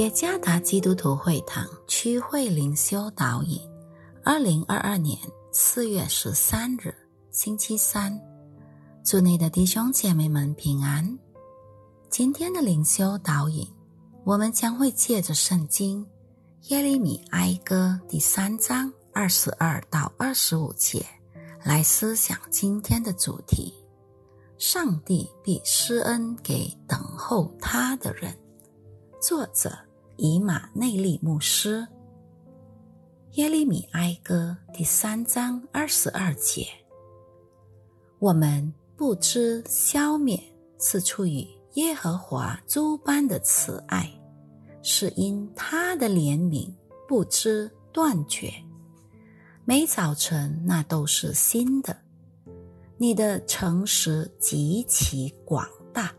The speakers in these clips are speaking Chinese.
耶加达基督徒会堂区会灵修导引，二零二二年四月十三日，星期三，祝你的弟兄姐妹们平安。今天的灵修导引，我们将会借着圣经耶利米哀歌第三章二十二到二十五节来思想今天的主题：上帝必施恩给等候他的人。作者。以马内利牧师，耶利米哀歌第三章二十二节：我们不知消灭，是出于耶和华诸般的慈爱，是因他的怜悯不知断绝。每早晨那都是新的，你的诚实极其广大。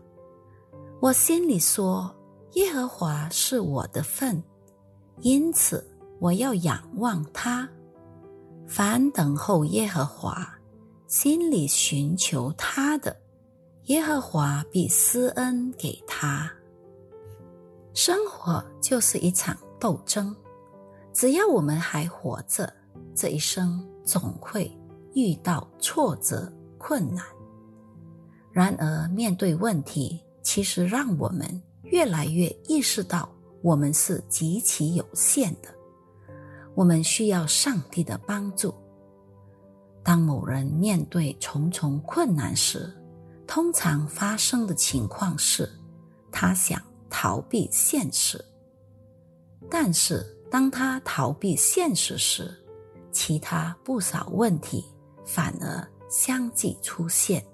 我心里说。耶和华是我的份，因此我要仰望他。凡等候耶和华，心里寻求他的，耶和华必施恩给他。生活就是一场斗争，只要我们还活着，这一生总会遇到挫折、困难。然而，面对问题，其实让我们。越来越意识到，我们是极其有限的，我们需要上帝的帮助。当某人面对重重困难时，通常发生的情况是，他想逃避现实。但是，当他逃避现实时，其他不少问题反而相继出现。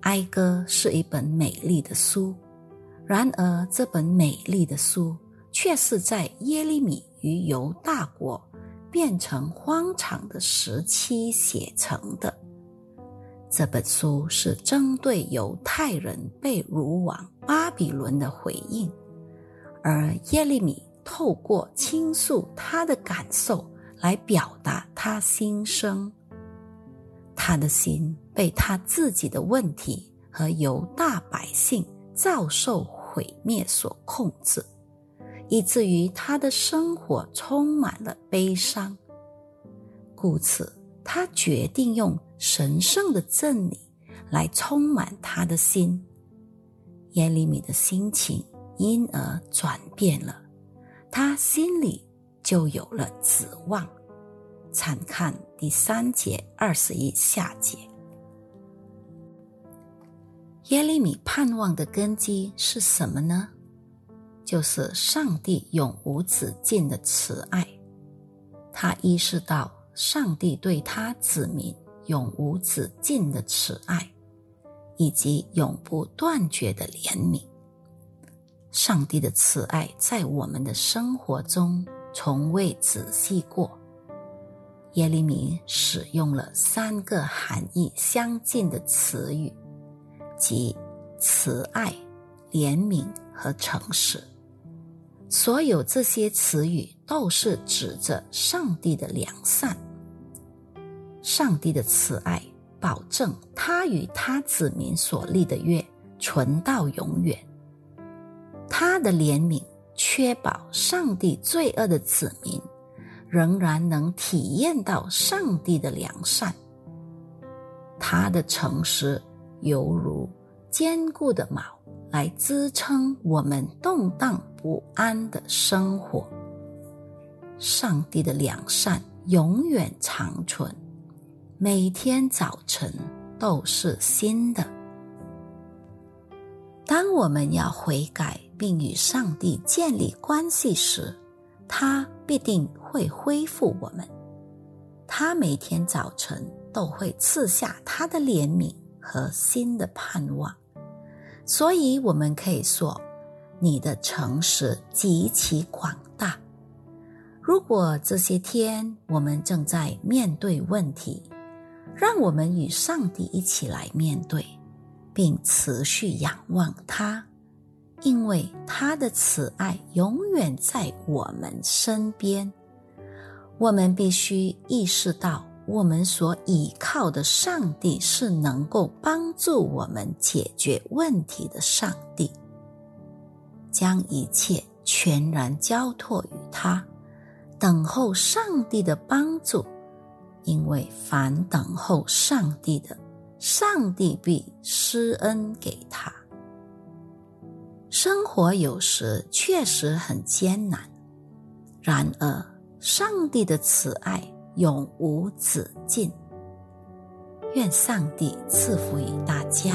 哀歌是一本美丽的书。然而，这本美丽的书却是在耶利米与犹大国变成荒场的时期写成的。这本书是针对犹太人被掳往巴比伦的回应，而耶利米透过倾诉他的感受来表达他心声。他的心被他自己的问题和犹大百姓遭受。毁灭所控制，以至于他的生活充满了悲伤。故此，他决定用神圣的真理来充满他的心。耶利米的心情因而转变了，他心里就有了指望。参看第三节二十一下节。耶利米盼望的根基是什么呢？就是上帝永无止境的慈爱。他意识到上帝对他子民永无止境的慈爱，以及永不断绝的怜悯。上帝的慈爱在我们的生活中从未仔细过。耶利米使用了三个含义相近的词语。即慈爱、怜悯和诚实，所有这些词语都是指着上帝的良善。上帝的慈爱保证他与他子民所立的约存到永远，他的怜悯确保上帝罪恶的子民仍然能体验到上帝的良善，他的诚实。犹如坚固的锚，来支撑我们动荡不安的生活。上帝的良善永远长存，每天早晨都是新的。当我们要悔改并与上帝建立关系时，他必定会恢复我们。他每天早晨都会赐下他的怜悯。和新的盼望，所以我们可以说，你的诚实极其广大。如果这些天我们正在面对问题，让我们与上帝一起来面对，并持续仰望他，因为他的慈爱永远在我们身边。我们必须意识到。我们所倚靠的上帝是能够帮助我们解决问题的上帝，将一切全然交托于他，等候上帝的帮助。因为凡等候上帝的，上帝必施恩给他。生活有时确实很艰难，然而上帝的慈爱永无止境。愿上帝赐福于大家。